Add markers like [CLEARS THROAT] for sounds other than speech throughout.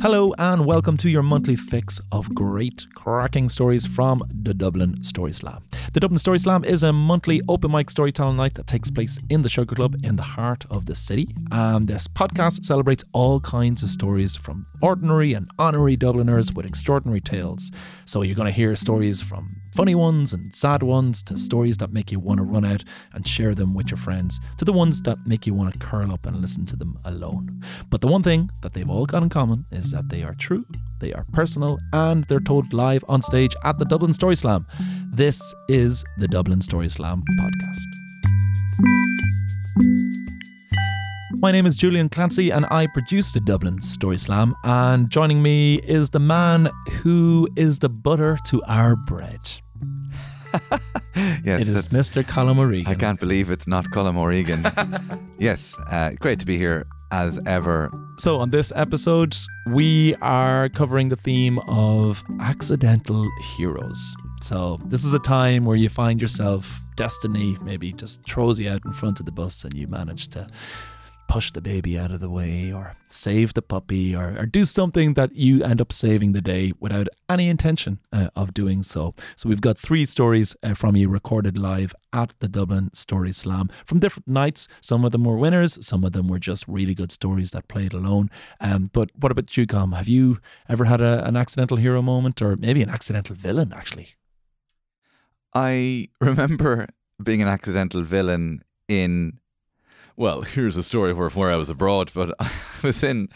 Hello, and welcome to your monthly fix of great, cracking stories from the Dublin Story Slam. The Dublin Story Slam is a monthly open mic storytelling night that takes place in the Sugar Club in the heart of the city. And this podcast celebrates all kinds of stories from ordinary and honorary Dubliners with extraordinary tales. So you're going to hear stories from funny ones and sad ones to stories that make you want to run out and share them with your friends to the ones that make you want to curl up and listen to them alone. But the one thing that they've all got in common is that they are true, they are personal, and they're told live on stage at the Dublin Story Slam. This is the Dublin Story Slam podcast. My name is Julien Clancy and I produce the Dublin Story Slam. And joining me is the man who is the butter to our bread. Yes, it is Mr. Colm O'Regan. I can't believe it's not Colm O'Regan. [LAUGHS] yes, uh, great to be here as ever. So, on this episode, we are covering the theme of accidental heroes. So, this is a time where you find yourself, destiny maybe just throws you out in front of the bus and you manage to push the baby out of the way or save the puppy or, or do something that you end up saving the day without any intention uh, of doing so. So we've got three stories uh, from you recorded live at the Dublin Story Slam from different nights. Some of them were winners, some of them were just really good stories that played alone. Um, but what about you, Colm? Have you ever had a, an accidental hero moment or maybe an accidental villain actually? I remember being an accidental villain in. Well, here's a story where where I was abroad, but [LAUGHS] I was in.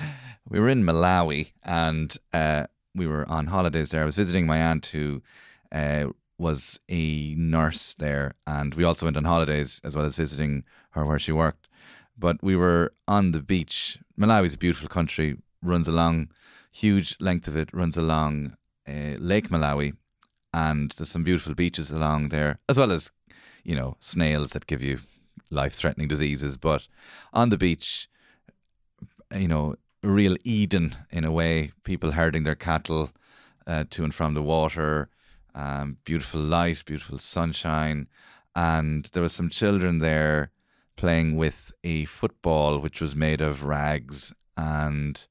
We were in Malawi, and uh, we were on holidays there. I was visiting my aunt who uh, was a nurse there, and we also went on holidays as well as visiting her where she worked. But we were on the beach. Malawi is a beautiful country. Runs along, huge length of it runs along uh, Lake Malawi, and there's some beautiful beaches along there, as well as, you know, snails that give you life threatening diseases. But on the beach, you know, real Eden in a way, people herding their cattle uh, to and from the water, um, beautiful light, beautiful sunshine. And there was some children there playing with a football which was made of rags and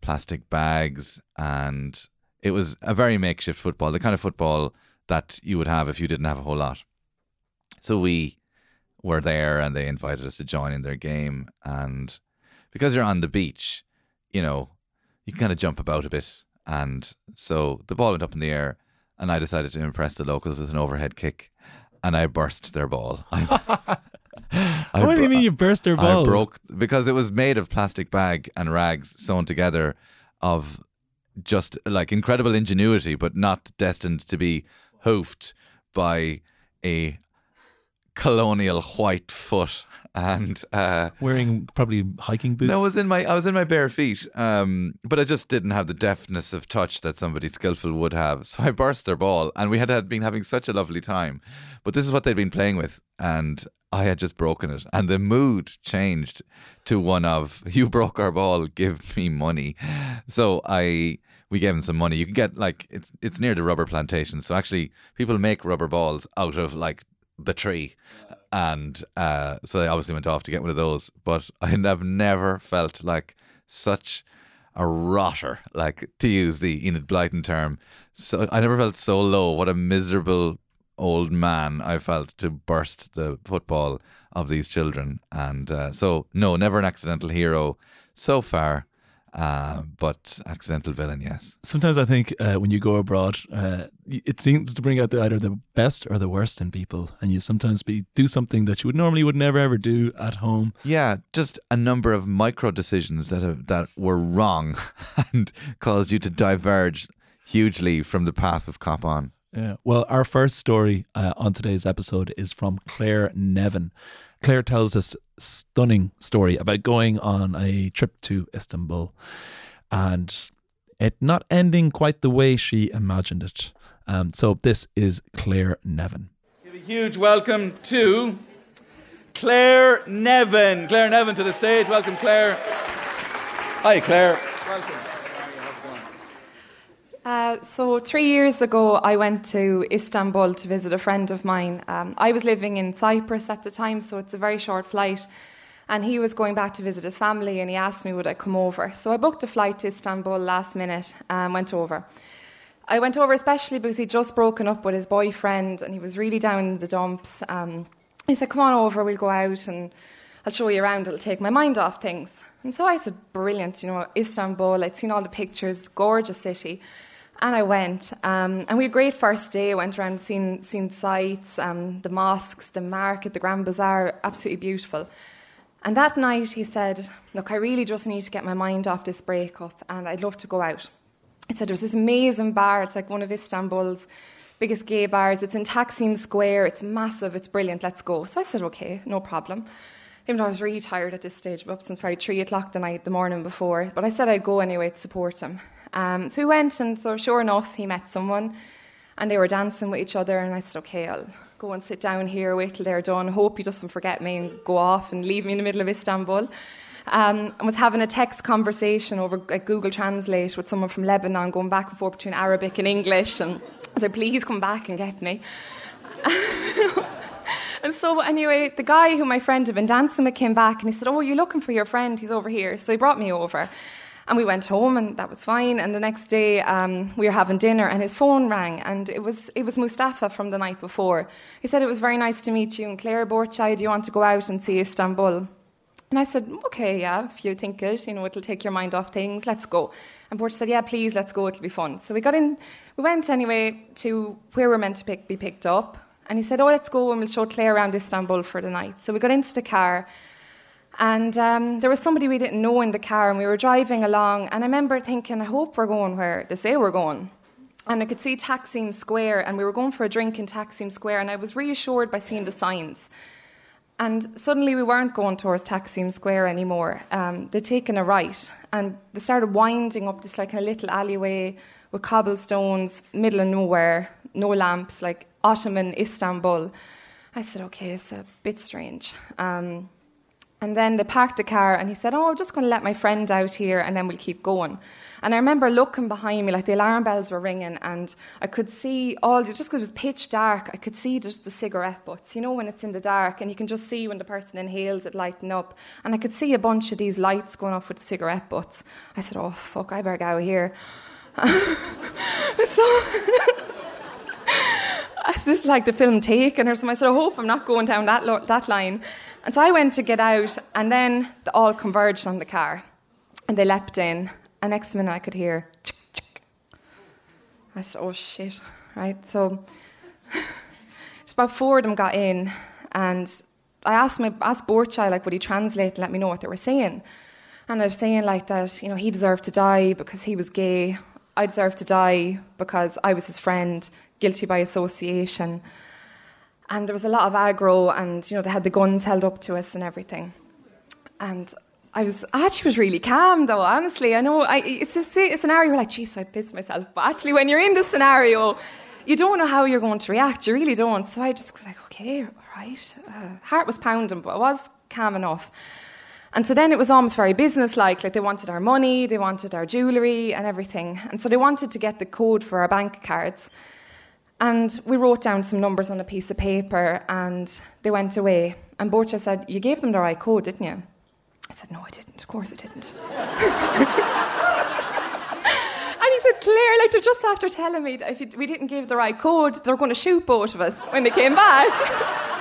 plastic bags and it was a very makeshift football, the kind of football that you would have if you didn't have a whole lot. So we were there and they invited us to join in their game. And because you're on the beach, you know, you can kind of jump about a bit. And so the ball went up in the air and I decided to impress the locals with an overhead kick and I burst their ball. [LAUGHS] I, I what do you mean you burst their ball? I broke because it was made of plastic bag and rags sewn together of just like incredible ingenuity, but not destined to be hoofed by a colonial white foot. And uh, Wearing probably hiking boots. no, I was in my I was in my bare feet, um, but I just didn't have the deftness of touch that somebody skillful would have. So I burst their ball, and we had, had been having such a lovely time. But this is what they'd been playing with, and I had just broken it, and the mood changed to one of "You broke our ball, give me money." So I we gave him some money. You can get like it's it's near the rubber plantation, so actually people make rubber balls out of like the tree. And uh, so I obviously went off to get one of those, but I have never felt like such a rotter, like to use the Enid Blyton term. So I never felt so low. What a miserable old man I felt to burst the football of these children. And uh, so, no, never an accidental hero so far, uh, but accidental villain, yes. Sometimes I think uh, when you go abroad, uh, it seems to bring out the, either the best or the worst in people, and you sometimes be do something that you would normally would never ever do at home. Yeah, just a number of micro decisions that have, that were wrong [LAUGHS] and caused you to diverge hugely from the path of cop on. Yeah. Well, our first story uh, on today's episode is from Claire Nevin. Claire tells us stunning story about going on a trip to Istanbul and it not ending quite the way she imagined it. Um, so this is Claire Nevin. Give a huge welcome to Claire Nevin. Claire Nevin to the stage. Welcome, Claire. Hi, Claire. Welcome. Uh, so, three years ago, I went to Istanbul to visit a friend of mine. Um, I was living in Cyprus at the time, so it's a very short flight. And he was going back to visit his family and he asked me would I come over. So I booked a flight to Istanbul last minute and went over. I went over especially because he'd just broken up with his boyfriend and he was really down in the dumps. Um, he said, Come on over, we'll go out and I'll show you around, it'll take my mind off things. And so I said, Brilliant, you know, Istanbul, I'd seen all the pictures, gorgeous city. And I went, um, and we had a great first day. I went around, seen seen sights, um, the mosques, the market, the Grand Bazaar, absolutely beautiful. And that night, he said, "Look, I really just need to get my mind off this breakup, and I'd love to go out." He said, "There's this amazing bar. It's like one of Istanbul's biggest gay bars. It's in Taksim Square. It's massive. It's brilliant. Let's go." So I said, "Okay, no problem." Even though I was really tired at this stage, up since probably three o'clock the night, the morning before. But I said I'd go anyway to support him. Um, so we went, and so sure enough, he met someone, and they were dancing with each other. And I said, okay, I'll go and sit down here, wait till they're done. Hope he doesn't forget me and go off and leave me in the middle of Istanbul. Um, and was having a text conversation over like, Google Translate with someone from Lebanon, going back and forth between Arabic and English. And I said, please come back and get me. [LAUGHS] and so, anyway, the guy who my friend had been dancing with came back and he said, Oh, you're looking for your friend? He's over here. So he brought me over. And we went home, and that was fine. And the next day, um, we were having dinner, and his phone rang, and it was it was Mustafa from the night before. He said it was very nice to meet you, and Claire Borchai, do you want to go out and see Istanbul? And I said, okay, yeah, if you think it, you know, it'll take your mind off things, let's go. And Borch said, yeah, please, let's go, it'll be fun. So we got in, we went anyway to where we're meant to pick, be picked up. And he said, oh, let's go and we'll show Claire around Istanbul for the night. So we got into the car and um, there was somebody we didn't know in the car, and we were driving along. And I remember thinking, I hope we're going where they say we're going. And I could see Taksim Square, and we were going for a drink in Taksim Square, and I was reassured by seeing the signs. And suddenly we weren't going towards Taksim Square anymore. Um, they'd taken a right, and they started winding up this like a little alleyway with cobblestones, middle of nowhere, no lamps, like Ottoman Istanbul. I said, okay, it's a bit strange. Um, and then they parked the car and he said, Oh, I'm just going to let my friend out here and then we'll keep going. And I remember looking behind me, like the alarm bells were ringing, and I could see all, just because it was pitch dark, I could see just the cigarette butts. You know, when it's in the dark and you can just see when the person inhales it lighting up. And I could see a bunch of these lights going off with the cigarette butts. I said, Oh, fuck, I better get out here. [LAUGHS] so. [LAUGHS] This is like the film Taken or something. I said, I hope I'm not going down that, lo- that line. And so I went to get out, and then they all converged on the car. And they leapt in. And next minute I could hear, chick, chick. I said, oh shit. Right? So it's [SIGHS] about four of them got in. And I asked my asked Borchai, like, would he translate and let me know what they were saying? And they're saying like that, you know, he deserved to die because he was gay. I deserved to die because I was his friend, guilty by association. And there was a lot of aggro, and you know they had the guns held up to us and everything. And I was actually was really calm though. Honestly, I know I, it's a, a scenario where like, geez, I'd piss myself. But actually, when you're in the scenario, you don't know how you're going to react. You really don't. So I just was like, okay, right. Uh, heart was pounding, but I was calm enough. And so then it was almost very businesslike. Like they wanted our money, they wanted our jewellery and everything. And so they wanted to get the code for our bank cards. And we wrote down some numbers on a piece of paper and they went away. And Borcha said, You gave them the right code, didn't you? I said, No, I didn't. Of course I didn't. [LAUGHS] and he said, Claire, like, they're just after telling me that if we didn't give the right code, they're going to shoot both of us when they came back. [LAUGHS]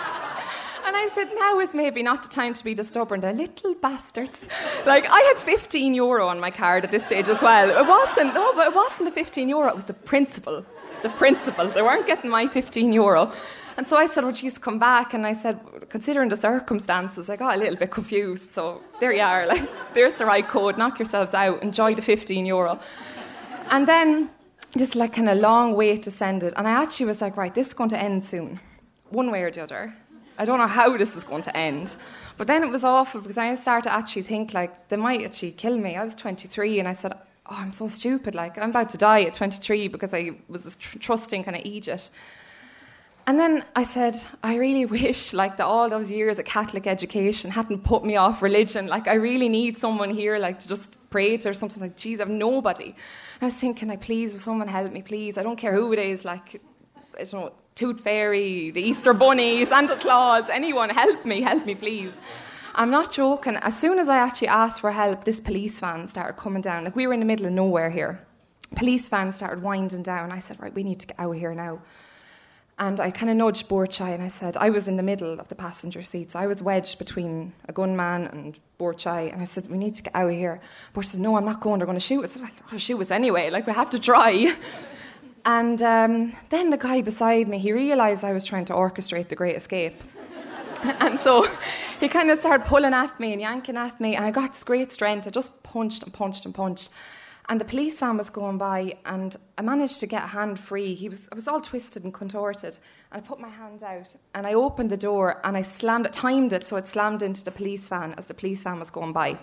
And I said, now is maybe not the time to be the stubborn. They're little bastards. [LAUGHS] Like, I had 15 euro on my card at this stage as well. It wasn't, no, but it wasn't the 15 euro, it was the principal the principal. They weren't getting my 15 euro. And so I said, well, geez, come back. And I said, considering the circumstances, I got a little bit confused. So there you are. Like, there's the right code. Knock yourselves out. Enjoy the 15 euro. And then this like kind of long wait to send it. And I actually was like, right, this is going to end soon, one way or the other. I don't know how this is going to end. But then it was awful because I started to actually think like they might actually kill me. I was 23 and I said, oh, I'm so stupid. Like, I'm about to die at 23 because I was tr- trusting kind of Egypt. And then I said, I really [LAUGHS] wish, like, that all those years of Catholic education hadn't put me off religion. Like, I really need someone here, like, to just pray to or something. Like, geez, I've nobody. I was thinking, like, please, will someone help me, please? I don't care who it is. Like, I don't know, Fairy, the Easter Bunny, Santa Claus, anyone, help me, help me, please. I'm not joking. As soon as I actually asked for help, this police van started coming down. Like we were in the middle of nowhere here. Police van started winding down. I said, right, we need to get out of here now. And I kind of nudged Borchai and I said, I was in the middle of the passenger seat, so I was wedged between a gunman and Borchai. And I said, We need to get out of here. Borchai said, No, I'm not going, they're going to shoot us. Well, They're going to shoot us anyway, like we have to try. [LAUGHS] And um, then the guy beside me, he realised I was trying to orchestrate the Great Escape. [LAUGHS] and so he kind of started pulling at me and yanking at me, and I got great strength. I just punched and punched and punched. And the police van was going by, and I managed to get a hand free. He was, I was all twisted and contorted. And I put my hand out, and I opened the door, and I slammed it, timed it so it slammed into the police van as the police van was going by.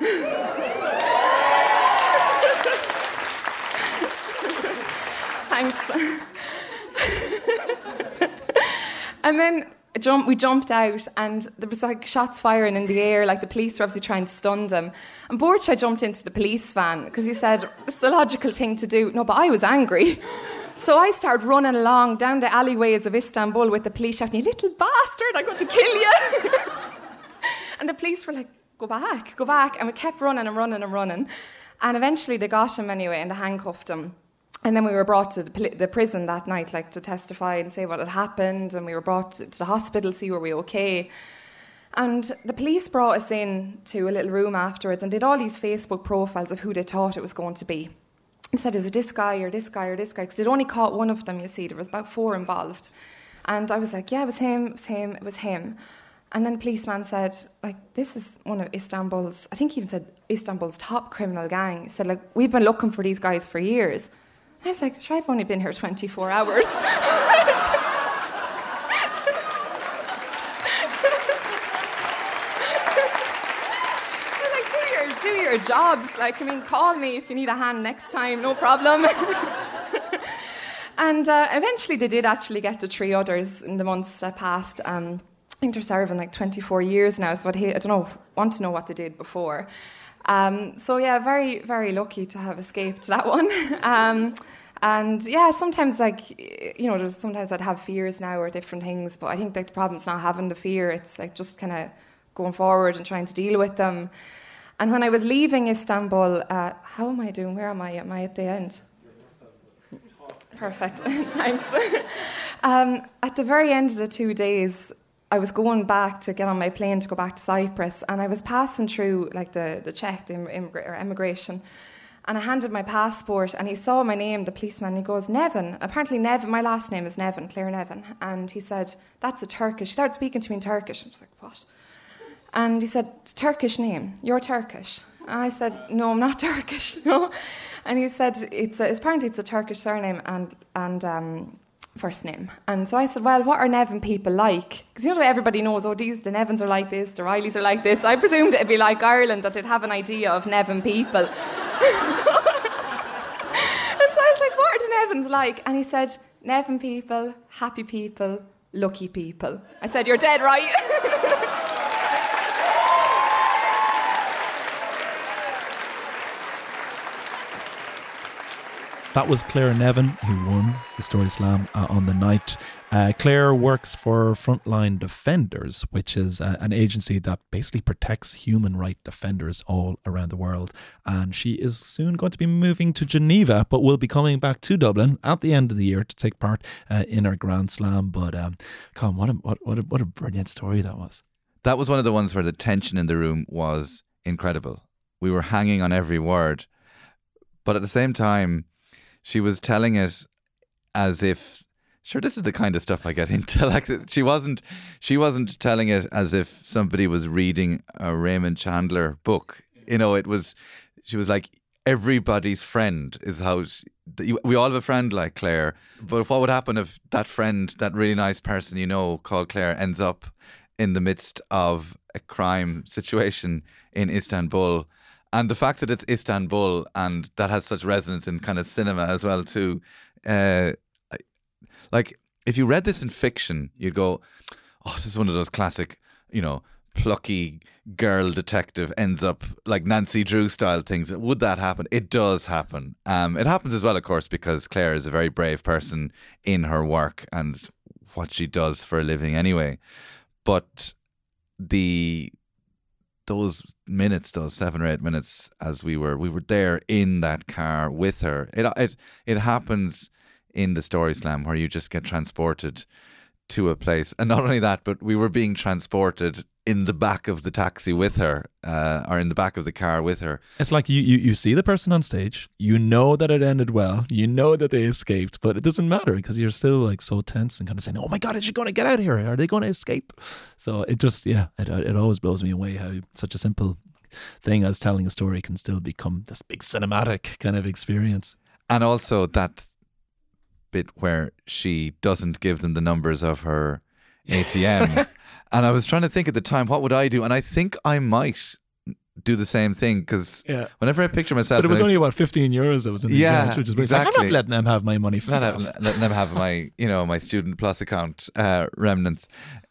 [LAUGHS] Thanks. [LAUGHS] and then jump, we jumped out, and there was like shots firing in the air, like the police were obviously trying to stun them. And Borchai jumped into the police van because he said it's a logical thing to do. No, but I was angry. [LAUGHS] So I started running along down the alleyways of Istanbul with the police shouting, "You little bastard! I'm going to kill you!" [LAUGHS] and the police were like, "Go back, go back!" And we kept running and running and running. And eventually they got him anyway, and they handcuffed him. And then we were brought to the, the, prison that night, like to testify and say what had happened. And we were brought to, the hospital, to see were we okay. And the police brought us in to a little room afterwards and did all these Facebook profiles of who they thought it was going to be. And said, is it this guy or this guy or this guy? Because they'd only caught one of them, you see. There was about four involved. And I was like, yeah, it was him, it was him, it was him. And then the policeman said, like, this is one of Istanbul's, I think he even said Istanbul's top criminal gang. He said, like, we've been looking for these guys for years. I was like, sure, I've only been here 24 hours. [LAUGHS] like, do your, do your jobs. Like, I mean, call me if you need a hand next time, no problem. [LAUGHS] and uh, eventually they did actually get the three others in the months that passed. Um, I think they're serving like 24 years now, so I don't know, want to know what they did before. Um, so yeah, very very lucky to have escaped that [LAUGHS] one. um, and yeah, sometimes like you know, there's sometimes I'd have fears now or different things, but I think like the problem's not having the fear. It's like just kind of going forward and trying to deal with them. And when I was leaving Istanbul, uh, how am I doing? Where am I? Am I at the end? Perfect. [LAUGHS] Thanks. [LAUGHS] um, at the very end of the two days, I was going back to get on my plane to go back to Cyprus, and I was passing through like the the check, the immigra- or immigration, and I handed my passport, and he saw my name, the policeman. he goes, Nevin. Apparently, Nevin. My last name is Nevin, Claire Nevin, and he said, "That's a Turkish." He started speaking to me in Turkish. I was like, "What?" And he said, "It's Turkish name. You're Turkish." I said, "No, I'm not [LAUGHS] Turkish." No, and he said, "It's, a, apparently it's a Turkish surname, and and." Um, first name. And so I said, Well, what are Nevin people like? Because you know, everybody knows, oh, these, the Nevins are like this, the Rileys are like this. I presumed it'd be like Ireland, that they'd have an idea of Nevin people. [LAUGHS] and so I was like, What are the Nevins like? And he said, Nevin people, happy people, lucky people. I said, You're dead right. [LAUGHS] That was Claire Nevin who won the Story Slam uh, on the night. Uh, Claire works for Frontline Defenders, which is uh, an agency that basically protects human rights defenders all around the world. And she is soon going to be moving to Geneva, but will be coming back to Dublin at the end of the year to take part uh, in our Grand Slam. But um, Colm, what a, what, what, a, what a brilliant story that was. That was one of the ones where the tension in the room was incredible. We were hanging on every word. But at the same time, she was telling it as if sure this is the kind of stuff I get into [LAUGHS] like she wasn't she wasn't telling it as if somebody was reading a Raymond Chandler book. You know it was she was like everybody's friend is how she, we all have a friend like Claire but what would happen if that friend that really nice person you know called Claire ends up in the midst of a crime situation in Istanbul and the fact that it's Istanbul and that has such resonance in kind of cinema as well too. Uh, like if you read this in fiction, you'd go, "Oh, this is one of those classic, you know, plucky girl detective ends up like Nancy Drew style things. Would that happen? It does happen. Um, it happens as well, of course, because Claire is a very brave person in her work and what she does for a living, anyway. But the those minutes, those seven or eight minutes, as we were we were there in that car with her. It it it happens in the story slam where you just get transported to a place, and not only that, but we were being transported in the back of the taxi with her, uh, or in the back of the car with her. It's like you, you you see the person on stage, you know that it ended well, you know that they escaped, but it doesn't matter because you're still like so tense and kind of saying, "Oh my god, is she going to get out of here? Are they going to escape?" So it just yeah, it it always blows me away how such a simple thing as telling a story can still become this big cinematic kind of experience. And also that bit where she doesn't give them the numbers of her ATM. [LAUGHS] and I was trying to think at the time, what would I do? And I think I might do the same thing because Yeah. whenever I picture myself, But it was only about 15 euros that was in the Yeah, account, which is basically, I'm exactly. not letting them have my money for let that. them, let them have my [LAUGHS] you know my student plus account uh, remnants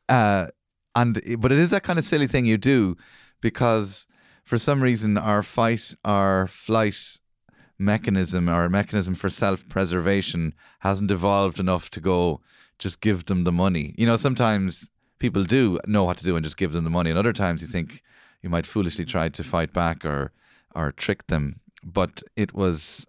uh, and but it is that kind of silly thing you do because for some reason our fight our flight mechanism or a mechanism for self-preservation hasn't evolved enough to go just give them the money you know sometimes people do know what to do and just give them the money and other times you think you might foolishly try to fight back or or trick them but it was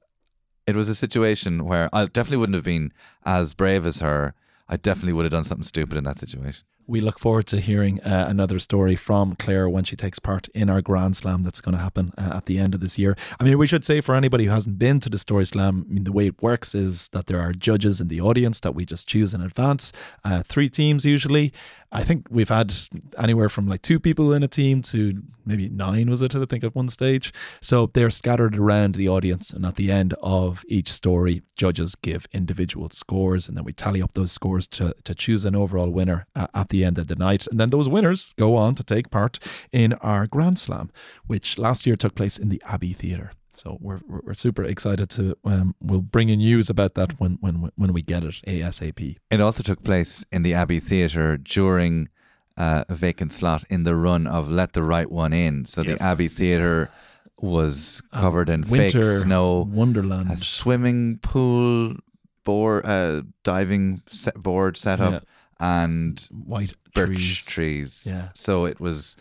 it was a situation where I definitely wouldn't have been as brave as her. I definitely would have done something stupid in that situation. We look forward to hearing uh, another story from Claire when she takes part in our Grand Slam that's going to happen uh, at the end of this year. I mean, we should say for anybody who hasn't been to the Story Slam, I mean, the way it works is that there are judges in the audience that we just choose in advance, uh, three teams usually. I think we've had anywhere from like two people in a team to maybe nine, was it, I think, at one stage. So they're scattered around the audience. And at the end of each story, judges give individual scores. And then we tally up those scores to, to choose an overall winner uh, at the end of the night. And then those winners go on to take part in our Grand Slam, which last year took place in the Abbey Theatre. So we're, we're super excited to um, we'll bring you news about that when when when we get it ASAP. It also took place in the Abbey Theatre during uh, a vacant slot in the run of Let the Right One In. So Yes. the Abbey Theatre was covered in Winter fake snow, Wonderland. a swimming pool, board, uh, diving set board set up, Yeah. And white birch trees. trees. Yeah. So it was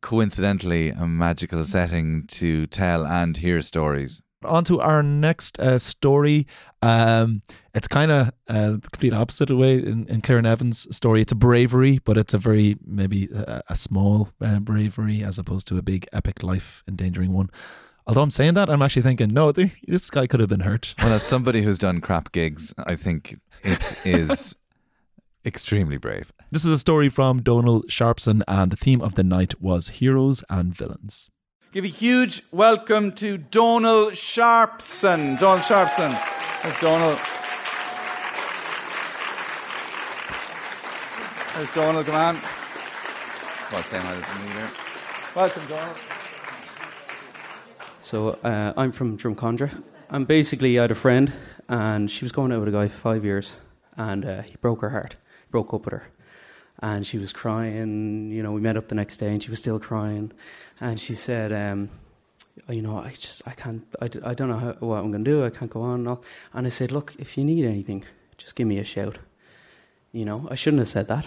coincidentally a magical setting to tell and hear stories. On to our next uh, story. Um, it's kind of uh, the complete opposite of way in, in Nevin's story. It's a bravery, but it's a very maybe a, a small uh, bravery as opposed to a big epic life endangering one. Although I'm saying that, I'm actually thinking, no, th- [LAUGHS] this guy could have been hurt. Well, as somebody who's done crap gigs, I think it is extremely brave. This is a story from Donal Sharpson, and the theme of the night was heroes and villains. Give a huge welcome to Donal Sharpson. Donal Sharpson. There's Donal. There's Donal, come on. Well, same height as me there. Welcome, Donal. So uh, I'm from Drumcondra. And basically, I had a friend, and she was going out with a guy for five years, and uh, he broke her heart, broke up with her. And she was crying. You know, we met up the next day, and she was still crying. And she said, um, "You know, I just, I can't, I, I don't know how, what I'm going to do. I can't go on." And, all. and I said, "Look, if you need anything, just give me a shout." You know, I shouldn't have said that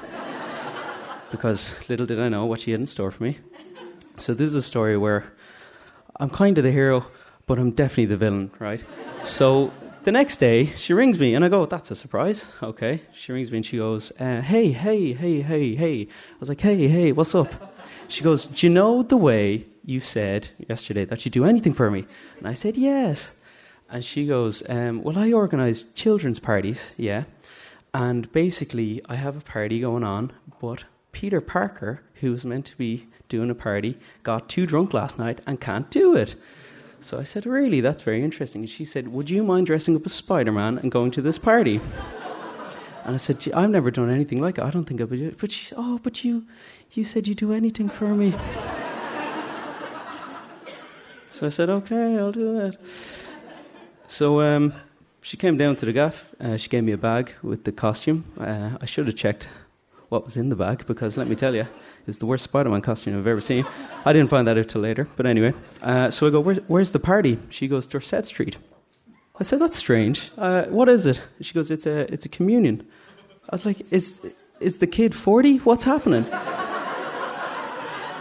[LAUGHS] because little did I know what she had in store for me. So this is a story where I'm kind of the hero, but I'm definitely the villain, right? So the next day, she rings me, and I go, "That's a surprise." Okay, she rings me, and she goes, uh, "Hey, hey, hey, hey, hey." I was like, "Hey, hey, what's up?" She goes, "Do you know the way you said yesterday that you'd do anything for me?" And I said, "Yes." And she goes, um, "Well, I organise children's parties, yeah, and basically I have a party going on, but Peter Parker, who was meant to be doing a party, got too drunk last night and can't do it." So I said, Really? That's very interesting. And she said, Would you mind dressing up as Spider Man and going to this party? [LAUGHS] And I said, "Gee, I've never done anything like it. I don't think I would do it. But she said, Oh, but you, you said you'd do anything for me. [LAUGHS] so I said, Okay, I'll do it. So um, she came down to the gaff. Uh, she gave me a bag with the costume. Uh, I should have checked what was in the bag because let me tell you, it's the worst Spider Man costume I've ever seen. I didn't find that out till later. But anyway, uh, so I go, Where, Where's the party? She goes, Dorset Street. I said, That's strange. Uh, what is it? She goes, It's a, it's a communion. I was like, Is, is the kid 40? What's happening?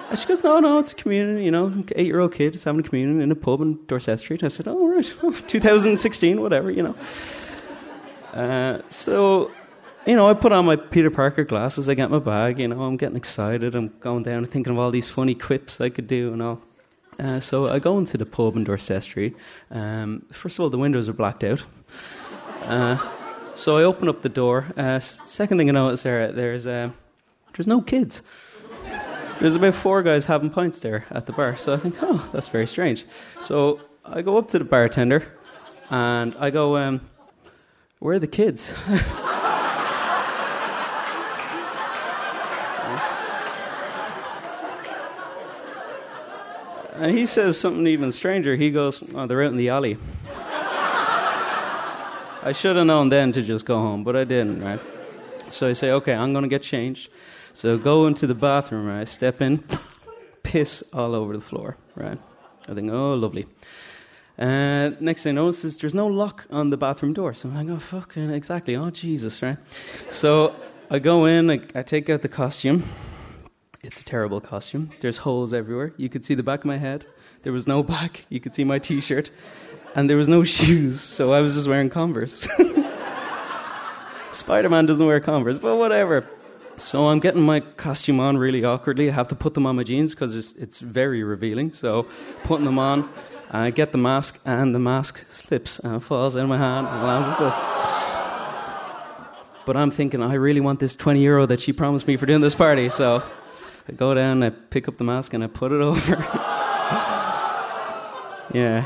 And she goes, no, no, it's a communion, you know, eight year old kid is having a communion in a pub in Dorset Street. I said, oh, right, [LAUGHS] 2016, whatever, you know. Uh, so, you know, I put on my Peter Parker glasses, I get my bag, you know, I'm getting excited, I'm going down and thinking of all these funny quips I could do and all. Uh, so I go into the pub in Dorset Street. Um, first of all, the windows are blacked out. Uh, so I open up the door. Uh, second thing I notice there, there's uh, there's no kids. There's about four guys having pints there at the bar. So I think, oh, that's very strange. So I go up to the bartender, and I go, um, "Where are the kids?" [LAUGHS] And he says something even stranger. He goes, Oh, they're out in the alley. I should have known then to just go home, but I didn't, right? So I say, Okay, I'm going to get changed. So go into the bathroom, right? Step in, piss all over the floor, right? I think, Oh, lovely. Uh, next thing I notice is there's no lock on the bathroom door. So I'm like, Oh, fucking, exactly. Oh, Jesus, right? So I go in, I, I take out the costume. It's a terrible costume. There's holes everywhere. You could see the back of my head. There was no back. You could see my t shirt. And there was no shoes, so I was just wearing Converse. [LAUGHS] Spider Man doesn't wear Converse, but whatever. So I'm getting my costume on really awkwardly. I have to put them on my jeans because it's, it's very revealing. So putting them on, I get the mask, and the mask slips and falls in my hand and lands at this. But I'm thinking, I really want this 20 euro that she promised me for doing this party, so I go down, I pick up the mask, and I put it [LAUGHS] over. yeah.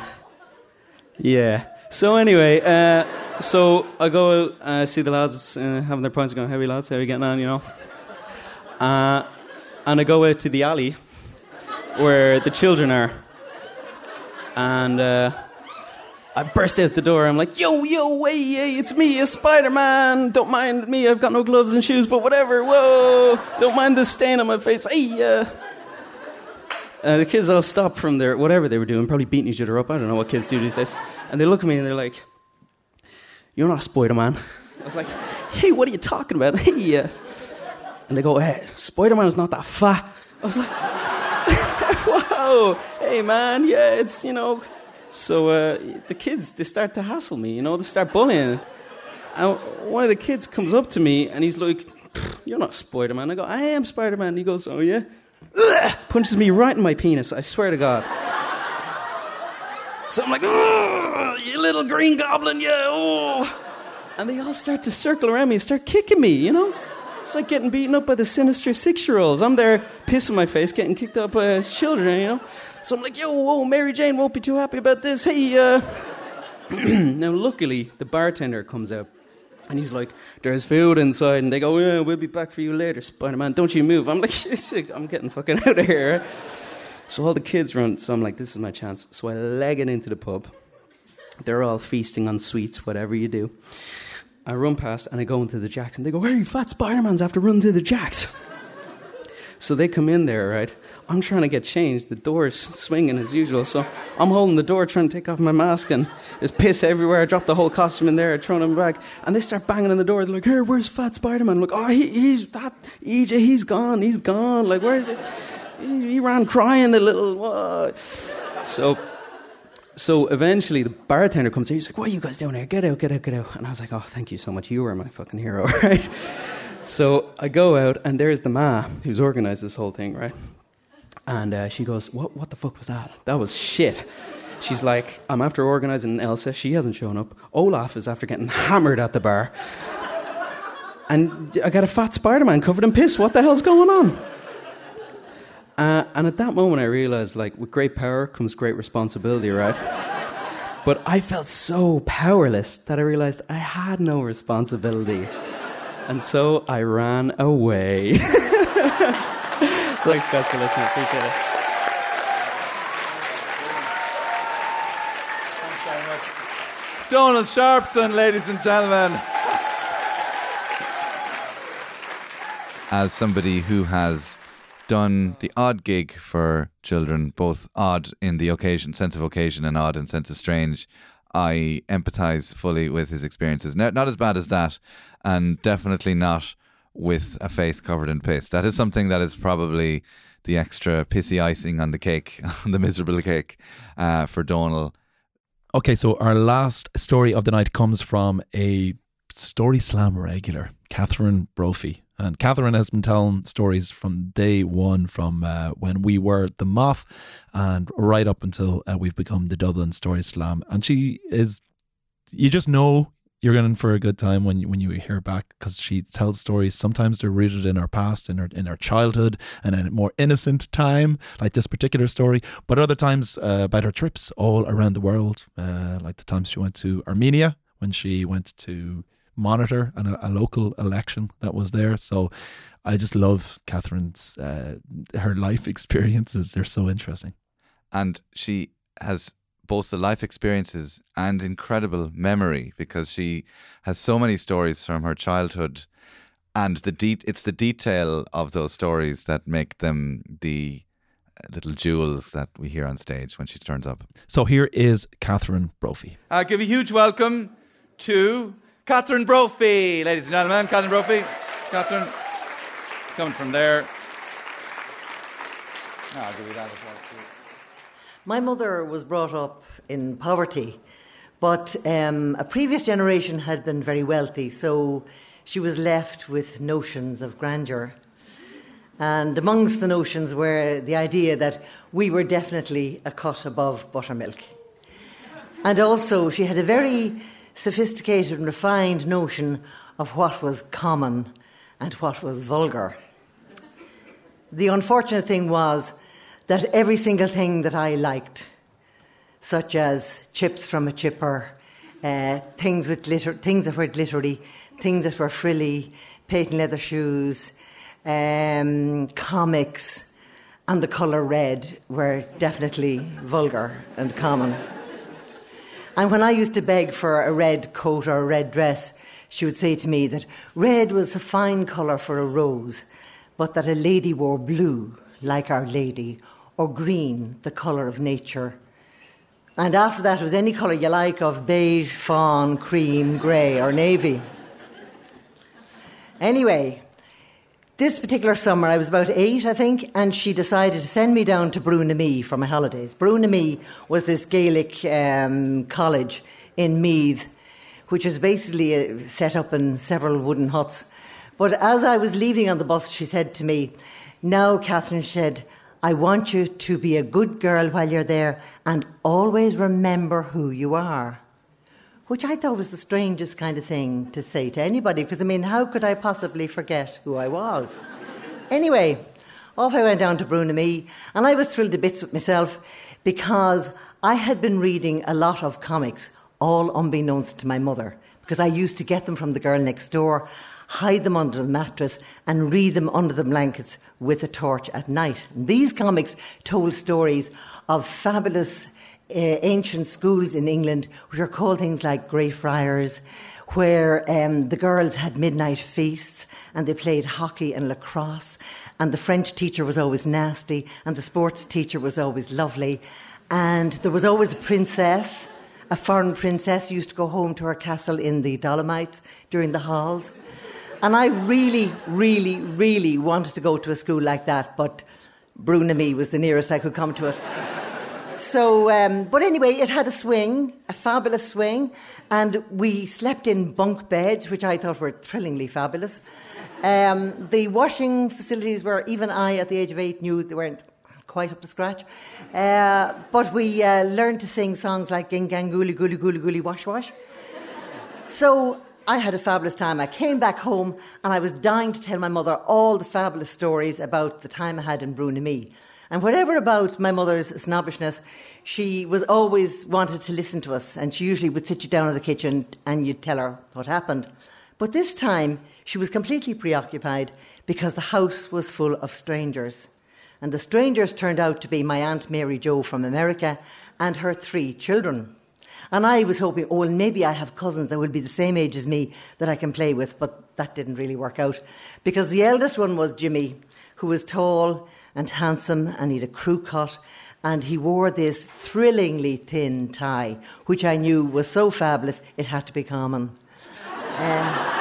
Yeah. So, anyway, uh, so I go out, uh, see the lads uh, having their pints, going, How lads? How are you getting on, you know? Uh, and I go out to the alley where the children are. And uh, I burst out the door. I'm like, yo, yo, hey, hey, it's me, a Spider Man. Don't mind me, I've got no gloves and shoes, but whatever. Whoa, don't mind the stain on my face. Hey, uh. Uh, the kids all stop from their whatever they were doing, probably beating each other up. I don't know what kids do these days. And they look at me and they're like, You're not Spider Man. I was like, Hey, what are you talking about? Hey, uh. And they go, Hey, Spider Man is not that fat. I was like, [LAUGHS] Whoa, hey, man, yeah, it's, you know, so uh, the kids, they start to hassle me, you know, they start bullying. And one of the kids comes up to me and he's like, You're not Spider Man. I go, I am Spider Man. He goes, Oh, yeah? Ugh! Punches me right in my penis, I swear to God. So I'm like, you little green goblin, yeah, oh. And they all start to circle around me and start kicking me, you know? It's like getting beaten up by the sinister six year olds. I'm there pissing my face, getting kicked up by children, you know? So I'm like, yo, whoa, Mary Jane won't be too happy about this. Hey, uh. [CLEARS THROAT] now, luckily, the bartender comes out and he's like, there's food inside. And they go, yeah, we'll be back for you later, Spider Man. Don't you move. I'm like, [LAUGHS] I'm getting fucking [LAUGHS] out of here. So all the kids run. So I'm like, this is my chance. So I leg it into the pub. They're all feasting on sweets, whatever you do. I run past and I go into the Jacks and they go, hey, fat Spider Man's after running to the Jacks. [LAUGHS] So they come in there, right? I'm trying to get changed. The door's swinging as usual. So I'm holding the door, trying to take off my mask, and there's piss everywhere. I drop the whole costume in there, I throw them back. And they start banging on the door. They're like, hey, where's Fat Spider Man? Like, oh, he, he's that, EJ, he's gone, he's gone. Like, where is it? He, he ran crying, the little. What? So. So eventually the bartender comes in. He's like, "What are you guys doing here? Get out, get out, get out!" And I was like, "Oh, thank you so much. You are my fucking hero, [LAUGHS] right?" So I go out, and there's the ma who's organised this whole thing, right? And uh, she goes, what, what the fuck was that? That was shit. She's like, I'm after organising Elsa. She hasn't shown up. Olaf is after getting hammered at the bar. And I got a fat Spider Man covered in piss. What the hell's going on? Uh, and at that moment, I realized, like, with great power comes great responsibility, right? But I felt so powerless that I realized I had no responsibility. And so I ran away. [LAUGHS] so thanks, guys, for listening. Appreciate it. Donal Sharpson, ladies and gentlemen. as somebody who has done the odd gig for children, both odd in the occasion, sense of occasion, and odd in sense of strange, I empathize fully with his experiences. Not, not as bad as that, and definitely not with a face covered in piss. That is something that is probably the extra pissy icing on the cake, [LAUGHS] on the miserable cake uh, for Donal. Okay, so our last story of the night comes from a Story Slam regular, Catherine Brophy. And Catherine has been telling stories from day one, from uh, when we were the Moth, and right up until uh, we've become the Dublin Story Slam. And she is, you just know you're going for a good time when you, when you hear back because she tells stories. Sometimes they're rooted in our past, in our in our childhood, and in a more innocent time, like this particular story. But other times uh, about her trips all around the world, uh, like the times she went to Armenia when she went to monitor and a local election that was there. So I just love Catherine's uh, her life [LAUGHS] experiences. They're so interesting, and she has both the life experiences and incredible memory because she has so many stories from her childhood and the de- it's the detail of those stories that make them the uh, little jewels that we hear on stage when she turns up. So here is Catherine Brophy. I give a huge welcome to Catherine Brophy, ladies and gentlemen. Catherine Brophy. Catherine. It's coming from there. No, I'll give you that as well. My mother was brought up in poverty, but um, a previous generation had been very wealthy, so she was left with notions of grandeur. And amongst the notions were the idea that we were definitely a cut above buttermilk. And also, she had a very sophisticated and refined notion of what was common and what was vulgar. The unfortunate thing was that every single thing that I liked, such as chips from a chipper, uh, things with glitter, things that were glittery, things that were frilly, patent leather shoes, um, comics, and the colour red were definitely vulgar and common. And when I used to beg for a red coat or a red dress, she would say to me that red was a fine colour for a rose, but that a lady wore blue, like Our Lady, or green, the colour of nature. And after that, it was any colour you like of beige, fawn, cream, grey, or navy. Anyway, this particular summer, I was about eight, I think, and she decided to send me down to Brú for my holidays. Brú was this Gaelic um, college in Meath, which was basically uh, set up in several wooden huts. But as I was leaving on the bus, she said to me, Now, Catherine said, I want you to be a good girl while you're there and always remember who you are. Which I thought was the strangest kind of thing to say to anybody, because I mean, how could I possibly forget who I was? anyway, off I went down to Brú and I was thrilled to bits with myself because I had been reading a lot of comics, all unbeknownst to my mother, because I used to get them from the girl next door hide them under the mattress, and read them under the blankets with a torch at night. And these comics told stories of fabulous ancient schools in England, which are called things like Greyfriars, where um, the girls had midnight feasts and they played hockey and lacrosse, and the French teacher was always nasty, and the sports teacher was always lovely, and there was always a princess. A foreign princess used to go home to her castle in the Dolomites during the halls. And I really, really, really wanted to go to a school like that, but Brú was the nearest I could come to it. So, um, but anyway, it had a swing, a fabulous swing, and we slept in bunk beds, which I thought were thrillingly fabulous. Um, the washing facilities were, even I at the age of eight knew they weren't quite up to scratch. Uh, but we uh, learned to sing songs like Ging Gang Gooly Gooly Gooly Gooly Wash Wash. So I had a fabulous time. I came back home and I was dying to tell my mother all the fabulous stories about the time I had in Brú And whatever about my mother's snobbishness, she was always wanted to listen to us. And she usually would sit you down in the kitchen and you'd tell her what happened. But this time, she was completely preoccupied because the house was full of strangers. And the strangers turned out to be my Aunt Mary Jo from America and her three children. And I was hoping, oh, well, maybe I have cousins that will be the same age as me that I can play with, but that didn't really work out. Because the eldest one was Jimmy, who was tall and handsome, and he had a crew cut, and he wore this thrillingly thin tie, which I knew was so fabulous it had to be common. Uh, [LAUGHS]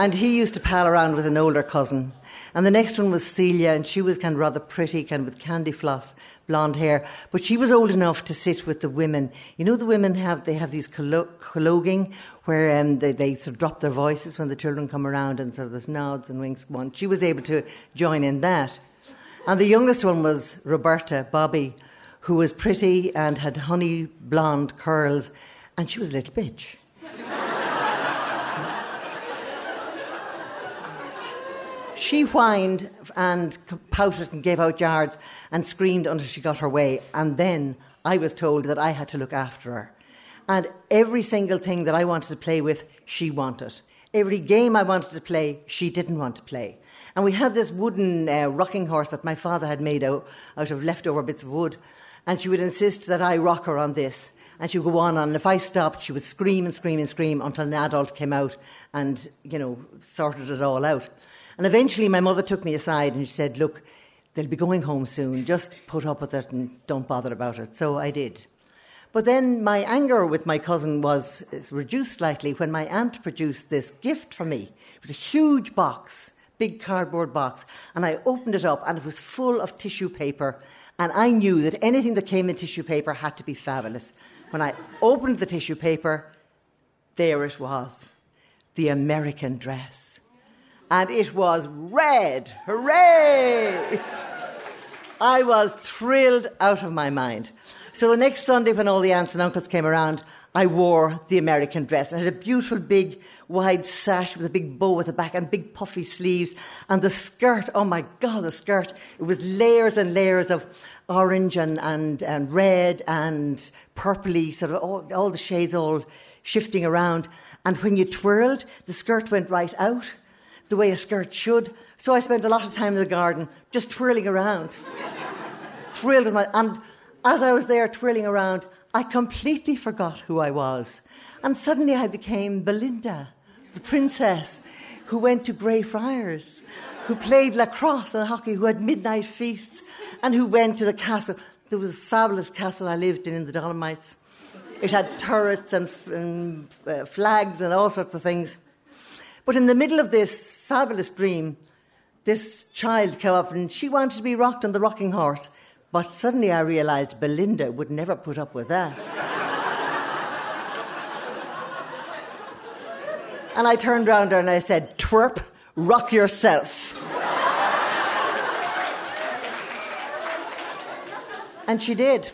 And he used to pal around with an older cousin. And the next one was Celia, and she was kind of rather pretty, kind of with candy floss, blonde hair. But she was old enough to sit with the women. You know, the women have they have these collo- colloguing where um, they, they sort of drop their voices when the children come around, and sort of there's nods and winks. One, she was able to join in that. And the youngest one was Roberta Bobby, who was pretty and had honey blonde curls, and she was a little bitch. She whined and pouted and gave out yards and screamed until she got her way. And then I was told that I had to look after her. And every single thing that I wanted to play with, she wanted. Every game I wanted to play, she didn't want to play. And we had this wooden uh, rocking horse that my father had made out, out of leftover bits of wood. And she would insist that I rock her on this. And she would go on, and if I stopped, she would scream and scream and scream until an adult came out and, you know, sorted it all out. And eventually my mother took me aside and she said, Look, they'll be going home soon. Just put up with it and don't bother about it. So I did. But then my anger with my cousin was reduced slightly when my aunt produced this gift for me. It was a huge box, big cardboard box, and I opened it up and it was full of tissue paper. And I knew that anything that came in tissue paper had to be fabulous. When I opened the tissue paper, there it was the American dress and it was red. Hooray! I was thrilled out of my mind. So the next Sunday, when all the aunts and uncles came around, I wore the American dress. And it had a beautiful big wide sash with a big bow at the back and big puffy sleeves. And the skirt, oh my God, the skirt, it was layers and layers of orange and, and, and red and purpley, sort of all, all the shades all shifting around. And when you twirled, the skirt went right out the way a skirt should. So I spent a lot of time in the garden just twirling around. [LAUGHS] Thrilled with my. And as I was there twirling around, I completely forgot who I was. And suddenly I became Belinda, the princess who went to Greyfriars, who played lacrosse and hockey, who had midnight feasts, and who went to the castle. There was a fabulous castle I lived in in the Dolomites. It had turrets and, and uh, flags and all sorts of things. But in the middle of this fabulous dream, this child came up and she wanted to be rocked on the rocking horse. But suddenly I realized Belinda would never put up with that. [LAUGHS] and I turned around her and I said, Twerp, rock yourself. [LAUGHS] and she did.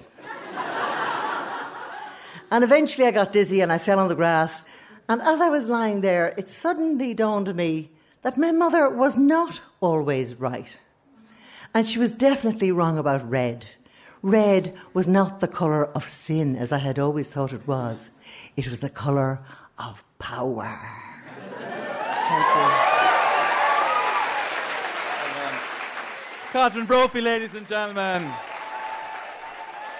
And eventually I got dizzy and I fell on the grass and as I was lying there, it suddenly dawned on me that my mother was not always right. And she was definitely wrong about red. Red was not the colour of sin, as I had always thought it was. It was the colour of power. Thank you. Catherine Brophy, ladies and gentlemen.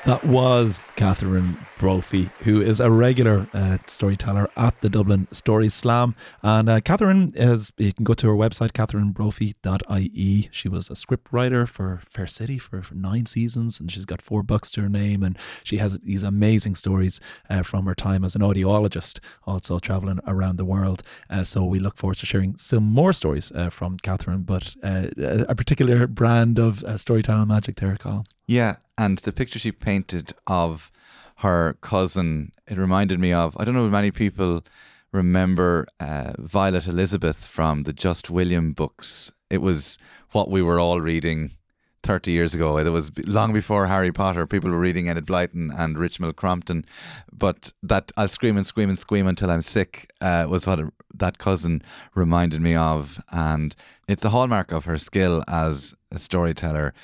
That was Catherine Brophy, who is a regular uh, storyteller at the Dublin Story Slam. And uh, Catherine is, you can go to her website, catherinebrophy.ie. She was a script writer for Fair City for, for, nine seasons, and she's got four books to her name. And she has these amazing stories uh, from her time as an audiologist, also traveling around the world. Uh, so we look forward to sharing some more stories uh, from Catherine, but uh, a particular brand of storytelling magic there, Colm. Yeah, and the picture she painted of her cousin, it reminded me of, I don't know if many people remember uh, Violet Elizabeth from the Just William books. It was what we were all reading 30 years ago. It was long before Harry Potter. People were reading Enid Blyton and Richmal Crompton. But that I'll scream and scream and scream until I'm sick uh, was what it, that cousin reminded me of. And it's the hallmark of her skill as a storyteller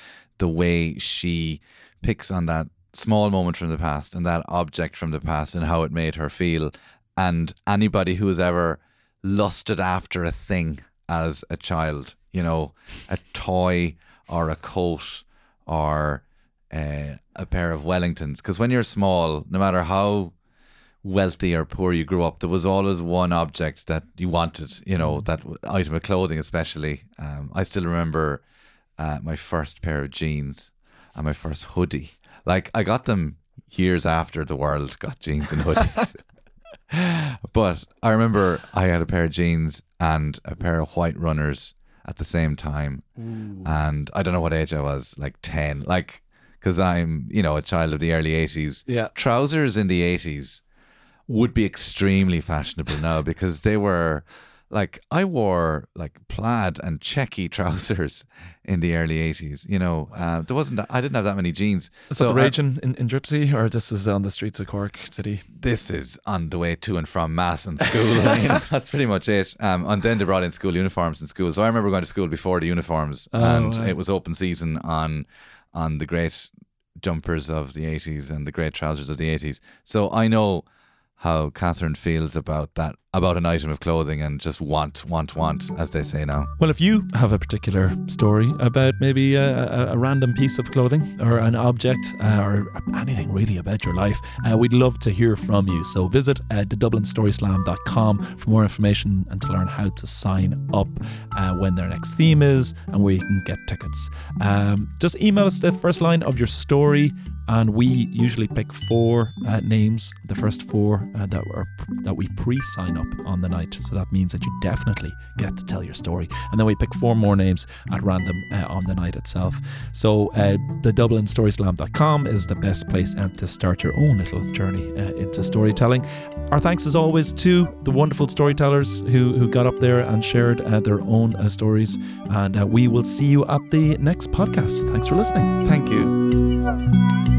the way she picks on that small moment from the past and that object from the past and how it made her feel. And anybody who has ever lusted after a thing as a child, you know, a toy or a coat or uh, a pair of Wellingtons. Because when you're small, no matter how wealthy or poor you grew up, there was always one object that you wanted, you know, that item of clothing, especially. Um, I still remember uh, my first pair of jeans and my first hoodie. Like I got them years after the world got jeans and hoodies. [LAUGHS] but I remember I had a pair of jeans and a pair of white runners at the same time. And I don't know what age I was, like 10. Like, because I'm, you know, a child of the early 80s. Yeah. Trousers in the 80s would be extremely fashionable now because they were like I wore like plaid and checky [LAUGHS] trousers in the early 80s. You know, uh, there wasn't I didn't have that many jeans. Is that the I- rage in, in, in Dripsey, or this is on the streets of Cork City? this is on the way to and from mass and school. you [LAUGHS] know, that's pretty much it. Um, and then they brought in school uniforms in school. So I remember going to school before the uniforms, and wow. it was open season on on the great jumpers of the eighties and the great trousers of the eighties. So I know how Catherine feels about that about an item of clothing and just want, want, want, as they say now. Well, if you have a particular story about maybe a, a, a random piece of clothing or an object uh, or anything really about your life, uh, we'd love to hear from you. So visit uh, thedublinstoryslam.com for more information and to learn how to sign up uh, when their next theme is and where you can get tickets. Um, just email us the first line of your story. And we usually pick four uh, names, the first four uh, that were that we pre-sign up on the night. So that means that you definitely get to tell your story. And then we pick four more names at random uh, on the night itself. So uh, the DublinStoryslam.com is the best place uh, to start your own little journey uh, into storytelling. Our thanks as always to the wonderful storytellers who, who got up there and shared uh, their own uh, stories. And we will see you at the next podcast. Thanks for listening. Thank you.